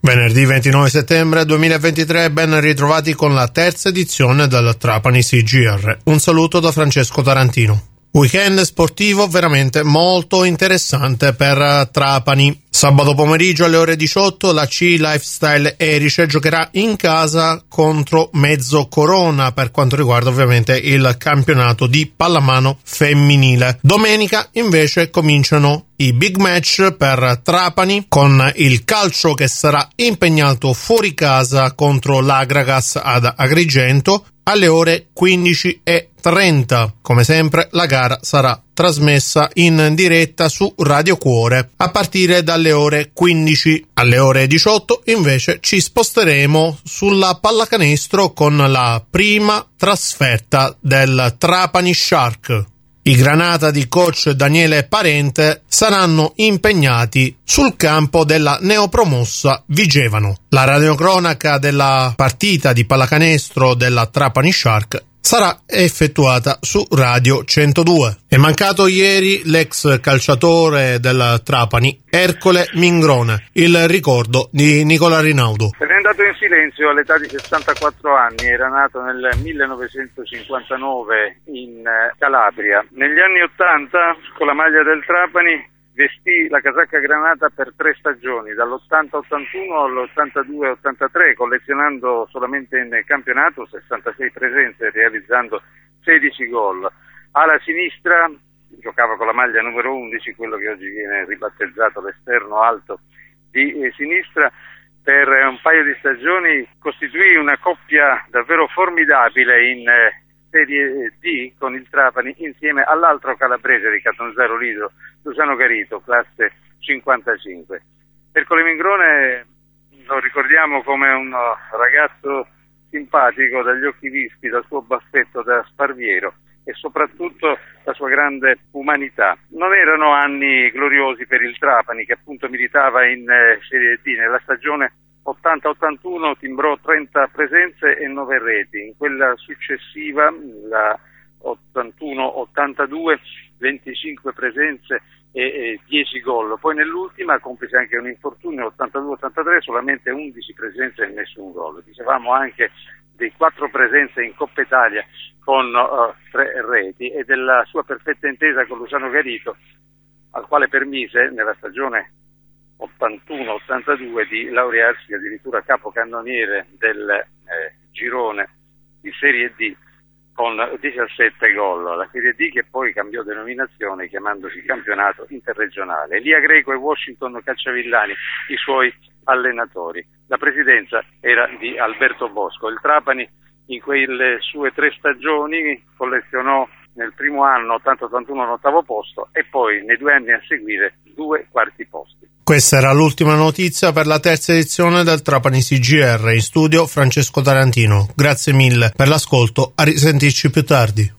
Venerdì 29 settembre 2023 ben ritrovati con la terza edizione del Trapani CGR. Un saluto da Francesco Tarantino. Weekend sportivo veramente molto interessante per Trapani. Sabato pomeriggio alle ore 18 la C Lifestyle Erice giocherà in casa contro Mezzo Corona per quanto riguarda ovviamente il campionato di pallamano femminile. Domenica invece cominciano i big match per Trapani con il calcio che sarà impegnato fuori casa contro l'Agragas ad Agrigento alle ore 15.30. Come sempre la gara sarà trasmessa in diretta su Radio Cuore a partire dalle ore 15. Alle ore 18 invece ci sposteremo sulla pallacanestro con la prima trasferta del Trapani Shark. I Granata di coach Daniele Parente saranno impegnati sul campo della neopromossa Vigevano. La radiocronaca della partita di pallacanestro della Trapani Shark sarà effettuata su Radio 102. È mancato ieri l'ex calciatore del Trapani, Ercole Mingrone, il ricordo di Nicola Rinaudo. Se n'è andato in silenzio all'età di 64 anni, era nato nel 1959 in eh, Calabria. Negli anni 80 con la maglia del Trapani vestì la casacca granata per tre stagioni, dall'80-81 all'82-83, collezionando solamente in campionato 66 presenze, realizzando 16 gol. Alla sinistra giocava con la maglia numero 11, quello che oggi viene ribattezzato l'esterno alto di eh, sinistra, per un paio di stagioni costituì una coppia davvero formidabile in eh, Serie D con il Trapani insieme all'altro calabrese di Catanzaro Lido, Luciano Garito, classe 55. Ercole Mingrone lo ricordiamo come un ragazzo simpatico dagli occhi vispi, dal suo baffetto da sparviero e soprattutto la sua grande umanità. Non erano anni gloriosi per il Trapani che appunto militava in eh, Serie D nella stagione 80-81 timbrò 30 presenze e 9 reti, in quella successiva, la 81-82, 25 presenze e, e 10 gol. Poi nell'ultima, complice anche un infortunio, 82-83, solamente 11 presenze e nessun gol. Dicevamo anche di 4 presenze in Coppa Italia con uh, 3 reti e della sua perfetta intesa con Luciano Garito, al quale permise nella stagione 81-82 di laurearsi addirittura capocannoniere del eh, girone di Serie D con 17 gol. La Serie D che poi cambiò denominazione chiamandosi campionato interregionale. Elia Greco e Washington Cacciavillani i suoi allenatori. La presidenza era di Alberto Bosco. Il Trapani in quelle sue tre stagioni collezionò nel primo anno 80-81 un ottavo posto e poi nei due anni a seguire due quarti posti. Questa era l'ultima notizia per la terza edizione del Trapani CGR. In studio Francesco Tarantino. Grazie mille per l'ascolto, a risentirci più tardi.